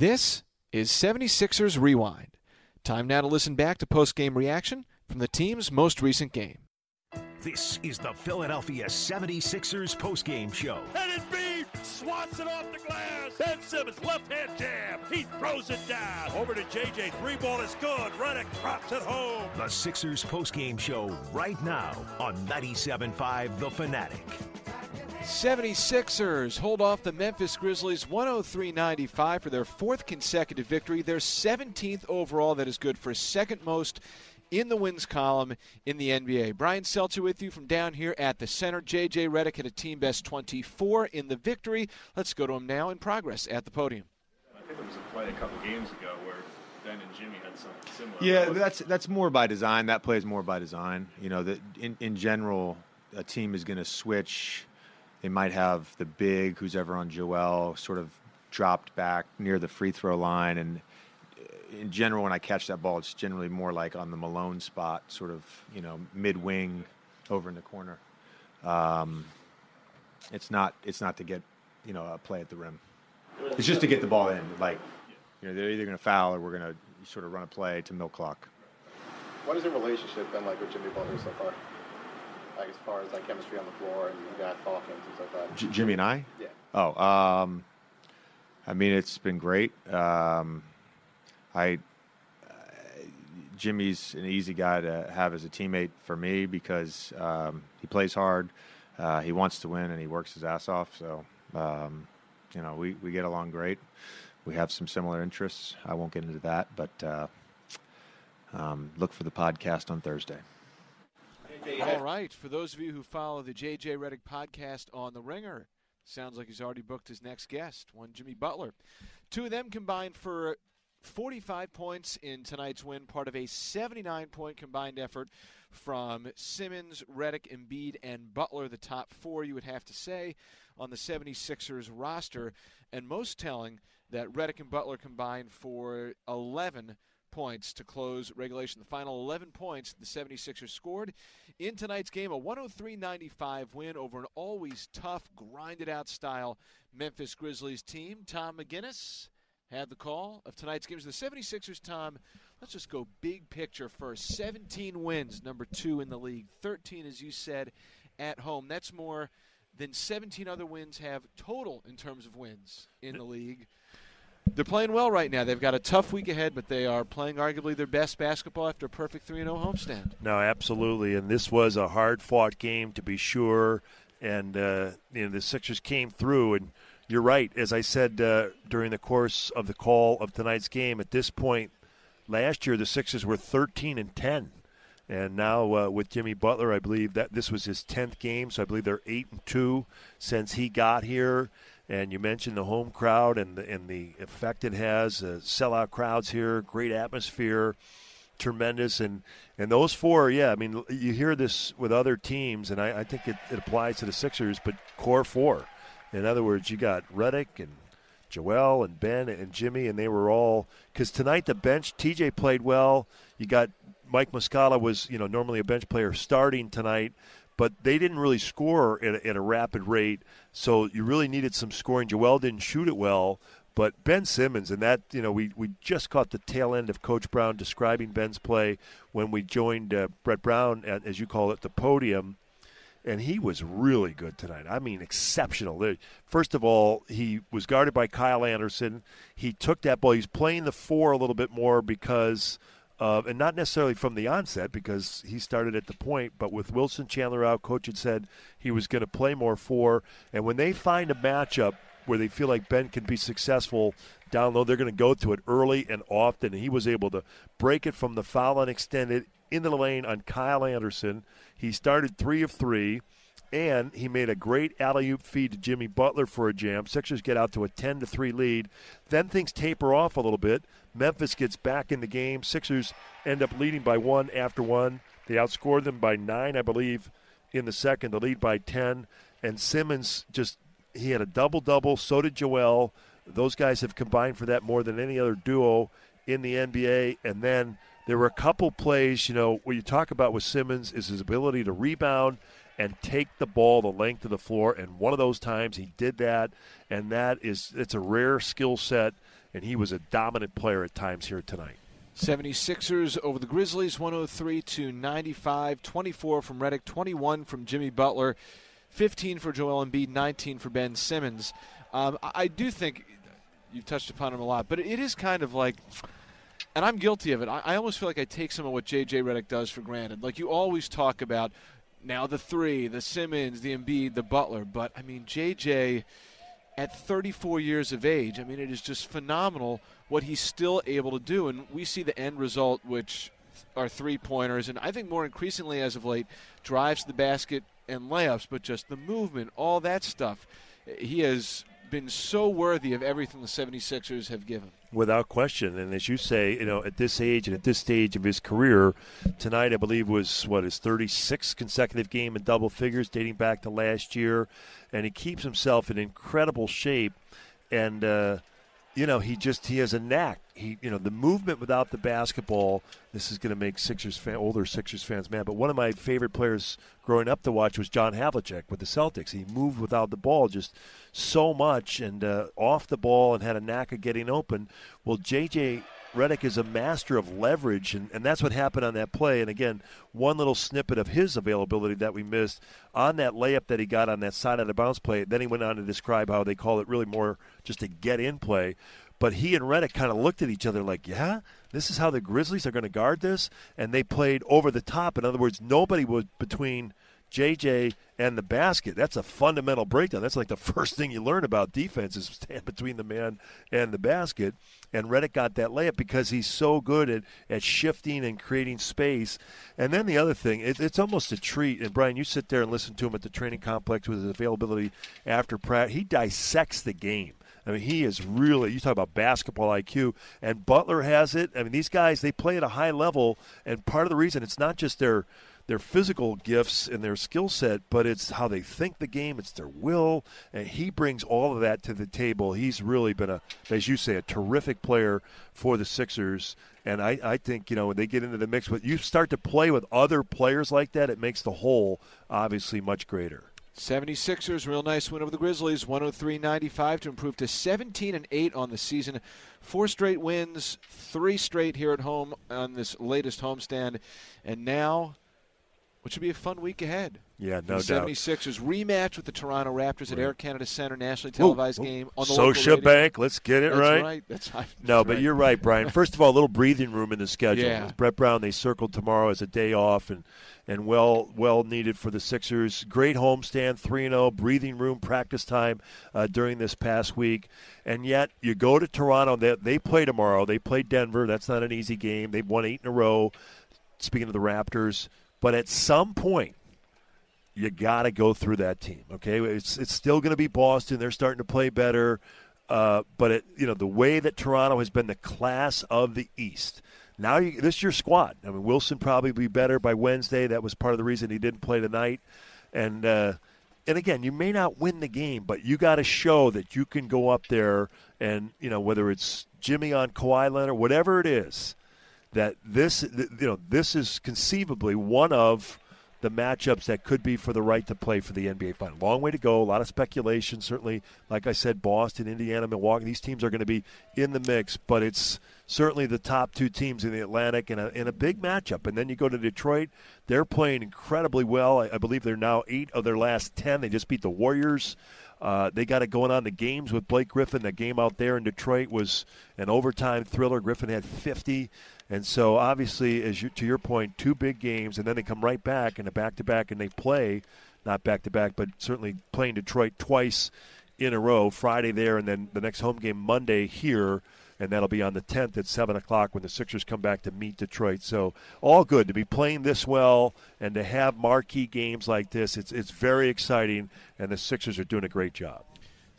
This is 76ers Rewind. Time now to listen back to post game reaction from the team's most recent game. This is the Philadelphia 76ers post-game show. Embiid swats it off the glass. Ben Simmons, left hand jam. He throws it down. Over to JJ. Three ball is good. Redick drops it home. The Sixers post-game show right now on 97.5 The Fanatic. 76ers hold off the Memphis Grizzlies 103 95 for their fourth consecutive victory, their 17th overall. That is good for second most in the wins column in the NBA. Brian Seltzer with you from down here at the center. JJ Redick had a team best 24 in the victory. Let's go to him now in progress at the podium. I think there was a play a couple games ago where Ben and Jimmy had something similar. Yeah, that's that's more by design. That play is more by design. You know, that in, in general, a team is going to switch they might have the big, who's ever on Joel, sort of dropped back near the free throw line. And in general, when I catch that ball, it's generally more like on the Malone spot, sort of, you know, mid wing over in the corner. Um, it's not it's not to get you know a play at the rim. It's just to get the ball in. Like you know they're either going to foul or we're going to sort of run a play to milk clock. What has the relationship been like with Jimmy Butler so far? Like as far as like chemistry on the floor and you guys talking things like that? J- Jimmy and I? Yeah. Oh, um, I mean, it's been great. Um, I uh, Jimmy's an easy guy to have as a teammate for me because um, he plays hard, uh, he wants to win, and he works his ass off. So, um, you know, we, we get along great. We have some similar interests. I won't get into that, but uh, um, look for the podcast on Thursday. All right. For those of you who follow the JJ Redick podcast on The Ringer, sounds like he's already booked his next guest, one Jimmy Butler. Two of them combined for 45 points in tonight's win, part of a 79 point combined effort from Simmons, Redick, Embiid, and Butler, the top four, you would have to say, on the 76ers roster. And most telling that Redick and Butler combined for 11 points to close regulation. The final 11 points the 76ers scored in tonight's game, a 103 95 win over an always tough, grinded out style Memphis Grizzlies team. Tom McGinnis had the call of tonight's games. The 76ers, Tom, let's just go big picture first. 17 wins, number two in the league. 13, as you said, at home. That's more than 17 other wins have total in terms of wins in the league. They're playing well right now. They've got a tough week ahead, but they are playing arguably their best basketball after a perfect 3 0 homestand. No, absolutely. And this was a hard fought game, to be sure. And, uh, you know, the Sixers came through. And you're right. As I said uh, during the course of the call of tonight's game, at this point last year, the Sixers were 13 and 10. And now uh, with Jimmy Butler, I believe that this was his 10th game. So I believe they're 8 and 2 since he got here. And you mentioned the home crowd and the, and the effect it has. Uh, sellout crowds here, great atmosphere, tremendous. And, and those four, yeah, I mean, you hear this with other teams, and I, I think it, it applies to the Sixers, but core four. In other words, you got Redick and Joel and Ben and Jimmy, and they were all because tonight the bench TJ played well. You got Mike Muscala was you know normally a bench player starting tonight, but they didn't really score at a, at a rapid rate. So you really needed some scoring. Joel didn't shoot it well, but Ben Simmons, and that, you know, we, we just caught the tail end of Coach Brown describing Ben's play when we joined uh, Brett Brown, at, as you call it, the podium. And he was really good tonight. I mean, exceptional. First of all, he was guarded by Kyle Anderson. He took that ball. He's playing the four a little bit more because – and not necessarily from the onset because he started at the point, but with Wilson Chandler out, coach had said he was going to play more four. And when they find a matchup where they feel like Ben can be successful down low, they're going to go to it early and often. And he was able to break it from the foul and extend it into the lane on Kyle Anderson. He started three of three and he made a great alley oop feed to Jimmy Butler for a jam. Sixers get out to a 10 to 3 lead. Then things taper off a little bit. Memphis gets back in the game. Sixers end up leading by one after one. They outscored them by nine, I believe, in the second. The lead by 10. And Simmons just, he had a double double. So did Joel. Those guys have combined for that more than any other duo in the NBA. And then there were a couple plays, you know, what you talk about with Simmons is his ability to rebound and take the ball the length of the floor. And one of those times he did that, and that is it's a rare skill set and he was a dominant player at times here tonight. 76ers over the Grizzlies, 103 to 95, 24 from Redick, 21 from Jimmy Butler, 15 for Joel Embiid, 19 for Ben Simmons. Um, I, do think you've touched upon him a lot, but it is kind of like, and I'm guilty of it. I, I almost feel like I take some of what J.J. Redick does for granted. Like you always talk about now the three, the Simmons, the Embiid, the Butler, but I mean J.J. at 34 years of age, I mean it is just phenomenal what he's still able to do. And we see the end result, which are three pointers, and I think more increasingly as of late, drives the basket and layups, but just the movement, all that stuff. He has been so worthy of everything the 76ers have given. Without question. And as you say, you know, at this age and at this stage of his career, tonight I believe was what his 36th consecutive game in double figures dating back to last year. And he keeps himself in incredible shape. And, uh, you know, he just he has a knack. He, you know, the movement without the basketball. This is going to make Sixers fan, older Sixers fans mad. But one of my favorite players growing up to watch was John Havlicek with the Celtics. He moved without the ball just so much and uh, off the ball and had a knack of getting open. Well, JJ Redick is a master of leverage, and, and that's what happened on that play. And again, one little snippet of his availability that we missed on that layup that he got on that side of the bounce play. Then he went on to describe how they call it really more just a get in play. But he and Redick kind of looked at each other like, yeah, this is how the Grizzlies are going to guard this. And they played over the top. In other words, nobody was between JJ and the basket. That's a fundamental breakdown. That's like the first thing you learn about defense is stand between the man and the basket. And Redick got that layup because he's so good at, at shifting and creating space. And then the other thing, it, it's almost a treat. And Brian, you sit there and listen to him at the training complex with his availability after Pratt. He dissects the game. I mean, he is really, you talk about basketball IQ, and Butler has it. I mean, these guys, they play at a high level, and part of the reason it's not just their their physical gifts and their skill set, but it's how they think the game, it's their will, and he brings all of that to the table. He's really been a, as you say, a terrific player for the Sixers. And I, I think, you know, when they get into the mix, but you start to play with other players like that, it makes the whole obviously much greater. 76ers, real nice win over the Grizzlies, 103-95 to improve to 17 and 8 on the season. Four straight wins, three straight here at home on this latest homestand, and now which will be a fun week ahead. Yeah, no the doubt. 76ers rematch with the Toronto Raptors at Air Canada Center, nationally televised ooh, ooh. game on the Social. Bank. Let's get it That's right. right. That's right. No, That's but you're right, Brian. First of all, a little breathing room in the schedule. Yeah. Brett Brown, they circled tomorrow as a day off, and and well well needed for the Sixers. Great homestand, three and zero, breathing room, practice time uh, during this past week, and yet you go to Toronto. They, they play tomorrow. They play Denver. That's not an easy game. They've won eight in a row. Speaking of the Raptors, but at some point you got to go through that team. Okay, it's it's still going to be Boston. They're starting to play better, uh, but it, you know the way that Toronto has been the class of the East. Now you, this is your squad. I mean, Wilson probably be better by Wednesday. That was part of the reason he didn't play tonight, and. Uh, and again, you may not win the game, but you got to show that you can go up there and you know whether it's Jimmy on Kawhi Leonard, whatever it is, that this you know this is conceivably one of the matchups that could be for the right to play for the NBA final. Long way to go. A lot of speculation. Certainly, like I said, Boston, Indiana, Milwaukee. These teams are going to be in the mix, but it's certainly the top two teams in the Atlantic in a, in a big matchup. And then you go to Detroit. They're playing incredibly well. I, I believe they're now eight of their last ten. They just beat the Warriors. Uh, they got it going on the games with Blake Griffin. The game out there in Detroit was an overtime thriller. Griffin had 50. And so, obviously, as you, to your point, two big games, and then they come right back in a back to back and they play, not back to back, but certainly playing Detroit twice in a row Friday there, and then the next home game Monday here. And that'll be on the 10th at 7 o'clock when the Sixers come back to meet Detroit. So, all good to be playing this well and to have marquee games like this. It's, it's very exciting, and the Sixers are doing a great job.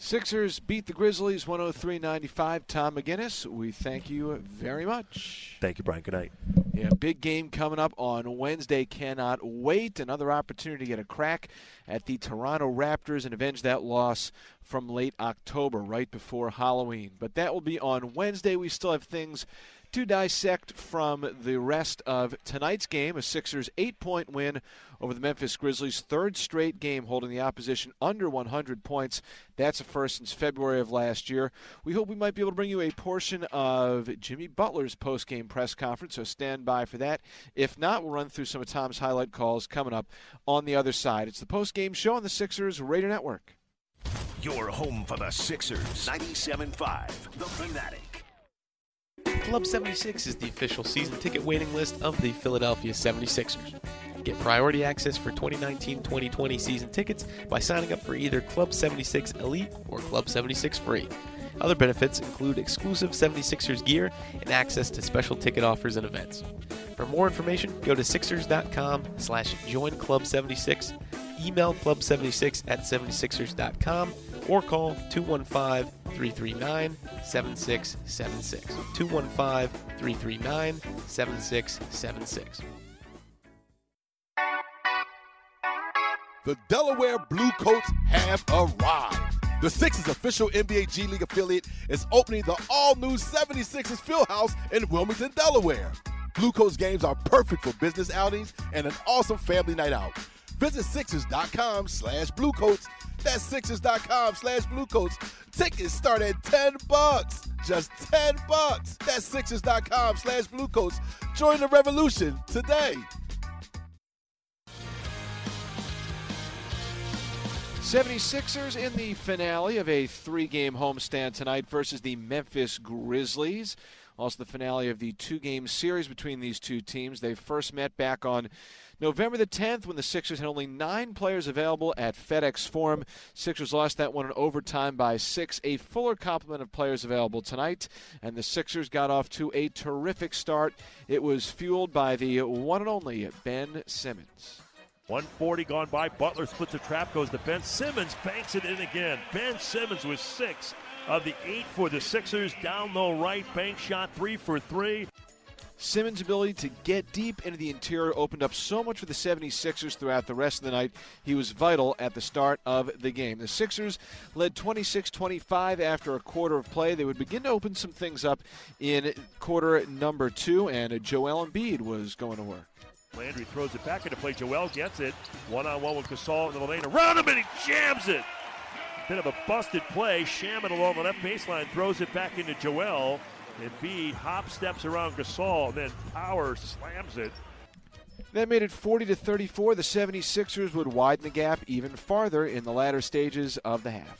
Sixers beat the Grizzlies 103-95. Tom McGinnis, we thank you very much. Thank you, Brian. Good night. Yeah, big game coming up on Wednesday. Cannot wait. Another opportunity to get a crack at the Toronto Raptors and avenge that loss from late October, right before Halloween. But that will be on Wednesday. We still have things to dissect from the rest of tonight's game, a Sixers eight point win over the Memphis Grizzlies, third straight game holding the opposition under 100 points. That's a first since February of last year. We hope we might be able to bring you a portion of Jimmy Butler's post game press conference, so stand by for that. If not, we'll run through some of Tom's highlight calls coming up on the other side. It's the post game show on the Sixers Radio Network. Your home for the Sixers. 97.5, The Fanatic. Club 76 is the official season ticket waiting list of the Philadelphia 76ers. Get priority access for 2019-2020 season tickets by signing up for either Club 76 Elite or Club 76 Free. Other benefits include exclusive 76ers gear and access to special ticket offers and events. For more information, go to sixers.com slash join club 76, email club76 at 76ers.com, or call 215 339 7676. 215 339 7676. The Delaware Blue Coats have arrived. The Sixers official NBA G League affiliate is opening the all-new 76ers Fieldhouse in Wilmington, Delaware. Blue Coats games are perfect for business outings and an awesome family night out. Visit Sixers.com slash Bluecoats. That's Sixers.com slash Bluecoats. Tickets start at 10 bucks. Just 10 bucks. That's Sixers.com slash Bluecoats. Join the revolution today. 76ers in the finale of a three game homestand tonight versus the Memphis Grizzlies. Also, the finale of the two game series between these two teams. They first met back on November the 10th when the Sixers had only nine players available at FedEx Forum. Sixers lost that one in overtime by six. A fuller complement of players available tonight, and the Sixers got off to a terrific start. It was fueled by the one and only Ben Simmons. 140 gone by. Butler splits the trap, goes to Ben Simmons, banks it in again. Ben Simmons with six of the eight for the Sixers. Down low right, bank shot three for three. Simmons' ability to get deep into the interior opened up so much for the 76ers throughout the rest of the night. He was vital at the start of the game. The Sixers led 26 25 after a quarter of play. They would begin to open some things up in quarter number two, and Joel Embiid was going to work. Landry throws it back into play. Joel gets it. One on one with Gasol in the lane. Around him and he jams it. Bit of a busted play. Shamet along the left baseline throws it back into Joel. Embiid hop steps around Gasol and then power slams it. That made it 40 to 34. The 76ers would widen the gap even farther in the latter stages of the half.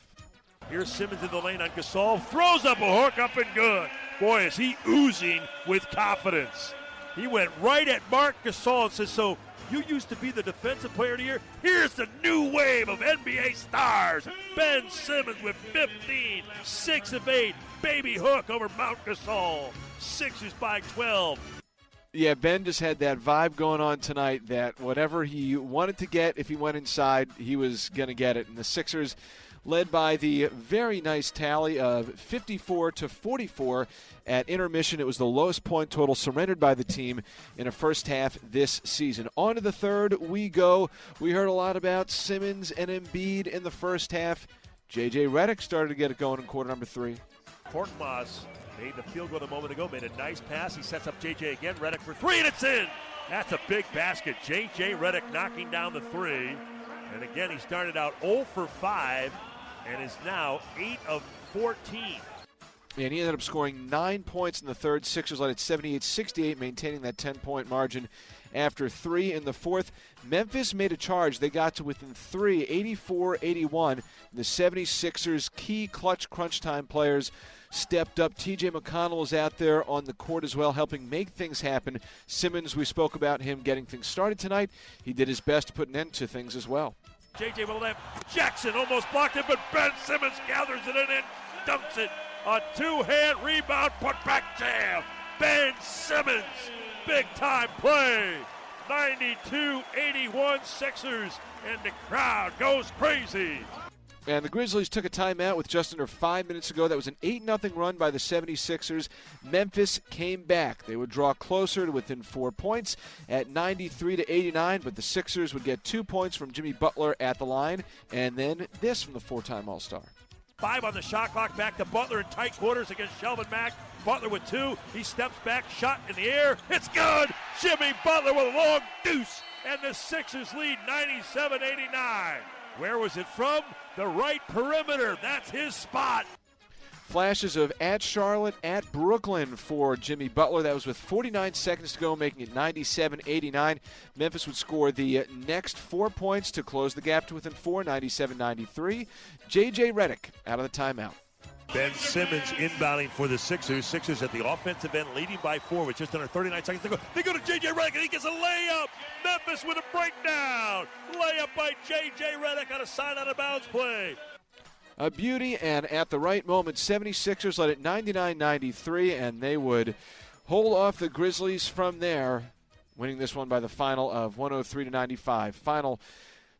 Here's Simmons in the lane on Gasol. Throws up a hook up and good. Boy, is he oozing with confidence. He went right at Marc Gasol and says, So you used to be the defensive player of the year? Here's the new wave of NBA stars. Ben Simmons with 15, 6 of 8. Baby hook over Marc Gasol. Sixers by 12. Yeah, Ben just had that vibe going on tonight that whatever he wanted to get, if he went inside, he was going to get it. And the Sixers led by the very nice tally of 54 to 44 at intermission. It was the lowest point total surrendered by the team in a first half this season. On to the third we go. We heard a lot about Simmons and Embiid in the first half. JJ Redick started to get it going in quarter number three. Korkmaz made the field goal a moment ago, made a nice pass. He sets up JJ again. Redick for three, and it's in. That's a big basket. JJ Redick knocking down the three. And again, he started out 0 for 5 and is now 8 of 14. And he ended up scoring nine points in the third. Sixers led at 78 68, maintaining that 10 point margin after three in the fourth. Memphis made a charge. They got to within three, 84 81. The 76ers' key clutch crunch time players stepped up. TJ McConnell is out there on the court as well, helping make things happen. Simmons, we spoke about him getting things started tonight. He did his best to put an end to things as well. JJ will have Jackson almost blocked it, but Ben Simmons gathers it in and dumps it. A two-hand rebound, put back jam. Ben Simmons, big time play. 92-81 Sixers, and the crowd goes crazy. And the Grizzlies took a timeout with just under five minutes ago. That was an 8 0 run by the 76ers. Memphis came back. They would draw closer to within four points at 93 to 89, but the Sixers would get two points from Jimmy Butler at the line, and then this from the four time All Star. Five on the shot clock, back to Butler in tight quarters against Shelvin Mack. Butler with two. He steps back, shot in the air. It's good. Jimmy Butler with a long deuce, and the Sixers lead 97 89. Where was it from? The right perimeter. That's his spot. Flashes of at Charlotte, at Brooklyn for Jimmy Butler. That was with 49 seconds to go, making it 97 89. Memphis would score the next four points to close the gap to within four, 97 93. JJ Redick out of the timeout. Ben Simmons inbounding for the Sixers. Sixers at the offensive end, leading by four with just under 39 seconds to go. They go to J.J. Redick, and he gets a layup. Memphis with a breakdown. Layup by J.J. Redick on a side out of bounds play. A beauty, and at the right moment, 76ers led it 99 93, and they would hold off the Grizzlies from there, winning this one by the final of 103 to 95. Final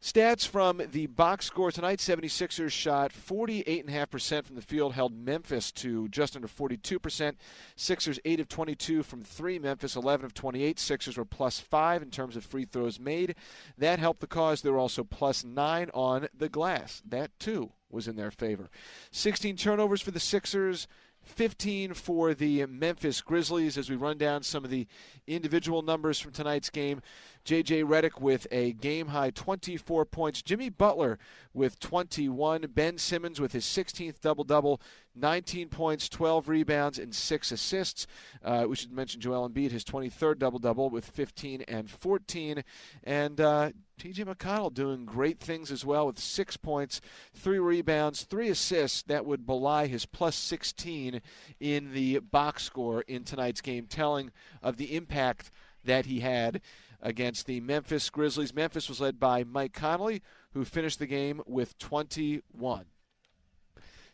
Stats from the box score tonight 76ers shot 48.5% from the field, held Memphis to just under 42%. Sixers 8 of 22 from 3, Memphis 11 of 28. Sixers were plus 5 in terms of free throws made. That helped the cause. They were also plus 9 on the glass. That, too, was in their favor. 16 turnovers for the Sixers. 15 for the Memphis Grizzlies as we run down some of the individual numbers from tonight's game. J.J. Redick with a game high 24 points. Jimmy Butler with 21. Ben Simmons with his 16th double double, 19 points, 12 rebounds, and 6 assists. Uh, we should mention Joel Embiid, his 23rd double double with 15 and 14. And uh, TJ McConnell doing great things as well with six points, three rebounds, three assists. That would belie his plus 16 in the box score in tonight's game, telling of the impact that he had against the Memphis Grizzlies. Memphis was led by Mike Conley, who finished the game with 21.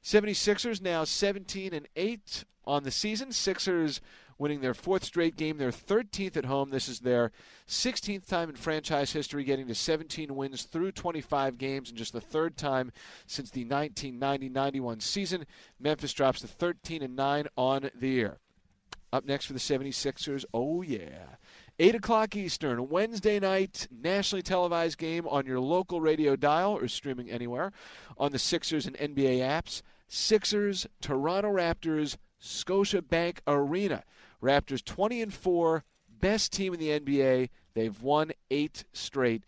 76ers now 17 and 8 on the season. Sixers winning their fourth straight game, their 13th at home. This is their 16th time in franchise history getting to 17 wins through 25 games, and just the third time since the 1990-91 season. Memphis drops to 13 and 9 on the year. Up next for the 76ers, oh yeah. 8 o'clock Eastern, Wednesday night, nationally televised game on your local radio dial or streaming anywhere on the Sixers and NBA apps. Sixers, Toronto Raptors, Scotiabank Arena. Raptors 20 and 4, best team in the NBA. They've won eight straight.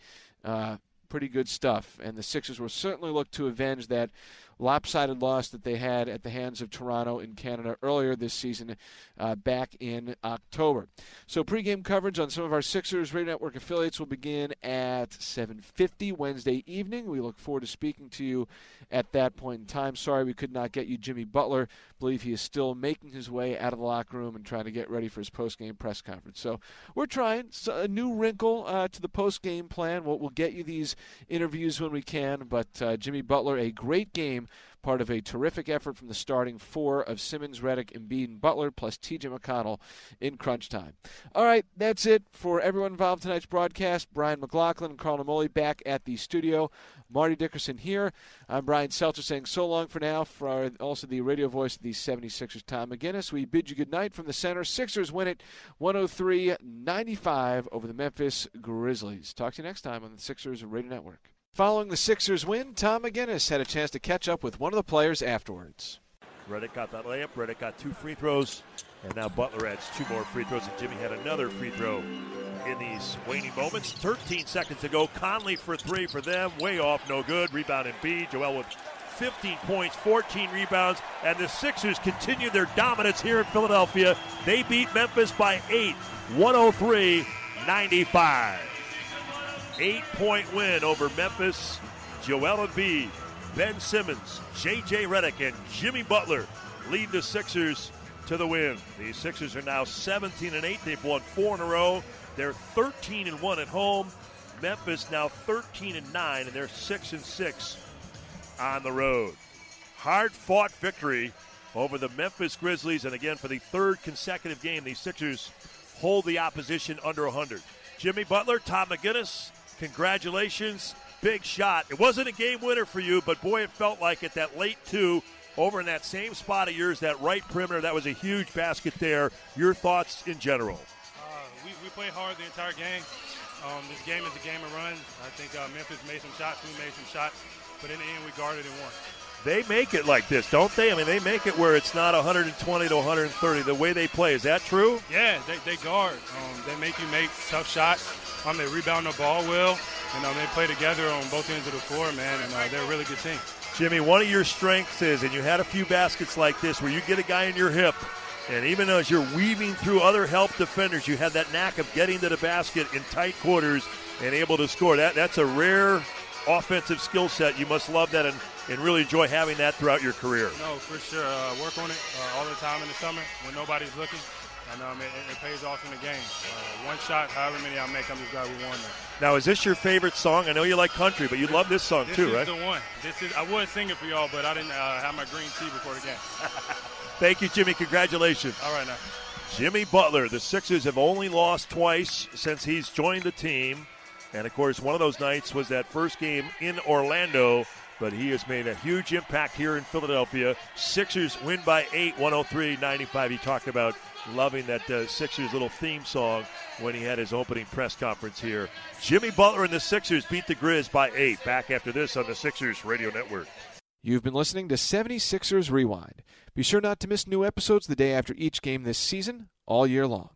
Uh, pretty good stuff. And the Sixers will certainly look to avenge that lopsided loss that they had at the hands of Toronto in Canada earlier this season, uh, back in October. So pregame coverage on some of our Sixers Radio Network affiliates will begin at 7:50 Wednesday evening. We look forward to speaking to you at that point in time. Sorry we could not get you Jimmy Butler. believe he is still making his way out of the locker room and trying to get ready for his post-game press conference. So we're trying so a new wrinkle uh, to the post-game plan. We'll, we'll, get you these interviews when we can. But uh, Jimmy Butler, a great game part of a terrific effort from the starting four of Simmons, Redick, Embiid, and Butler, plus T.J. McConnell in crunch time. All right, that's it for everyone involved in tonight's broadcast. Brian McLaughlin and Carl Namoli back at the studio. Marty Dickerson here. I'm Brian Seltzer saying so long for now. For also the radio voice of the 76ers, Tom McGinnis. We bid you good night from the center. Sixers win it 103 95 over the Memphis Grizzlies. Talk to you next time on the Sixers Radio Network. Following the Sixers win, Tom McGinnis had a chance to catch up with one of the players afterwards. Redick got that layup. Redick got two free throws. And now Butler adds two more free throws, and Jimmy had another free throw in these waning moments. 13 seconds to go. Conley for three for them. Way off, no good. Rebound Embiid. Joel with 15 points, 14 rebounds, and the Sixers continue their dominance here in Philadelphia. They beat Memphis by eight, 103 95. Eight point win over Memphis. Joel Embiid, Ben Simmons, J.J. Redick, and Jimmy Butler lead the Sixers to the win. The Sixers are now 17 and 8. They've won four in a row. They're 13 and 1 at home. Memphis now 13 and 9, and they're 6 and 6 on the road. Hard fought victory over the Memphis Grizzlies, and again for the third consecutive game, the Sixers hold the opposition under 100. Jimmy Butler, Tom McGinnis, congratulations. Big shot. It wasn't a game winner for you, but boy, it felt like it. That late two over in that same spot of yours, that right perimeter, that was a huge basket there. Your thoughts in general? Uh, we, we played hard the entire game. Um, this game is a game of runs. I think uh, Memphis made some shots. We made some shots. But in the end, we guarded and won. They make it like this, don't they? I mean, they make it where it's not 120 to 130. The way they play is that true? Yeah, they, they guard. Um, they make you make tough shots. Um, they rebound the ball well, and um, they play together on both ends of the floor, man. And uh, they're a really good team. Jimmy, one of your strengths is, and you had a few baskets like this where you get a guy in your hip, and even as you're weaving through other help defenders, you have that knack of getting to the basket in tight quarters and able to score. That that's a rare offensive skill set. You must love that and, and really enjoy having that throughout your career. No, for sure. Uh, work on it uh, all the time in the summer when nobody's looking. And um, it, it, pays off in the game. Uh, one shot, however many I make, I'm just glad we won Now, is this your favorite song? I know you like country, but you love this song this too, right? This is the one. This is. I would sing it for y'all, but I didn't uh, have my green tea before the game. Thank you, Jimmy. Congratulations. All right, now. Jimmy Butler. The Sixers have only lost twice since he's joined the team. And of course, one of those nights was that first game in Orlando, but he has made a huge impact here in Philadelphia. Sixers win by eight, 103 95. He talked about loving that uh, Sixers little theme song when he had his opening press conference here. Jimmy Butler and the Sixers beat the Grizz by eight. Back after this on the Sixers Radio Network. You've been listening to 76ers Rewind. Be sure not to miss new episodes the day after each game this season, all year long.